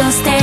just stay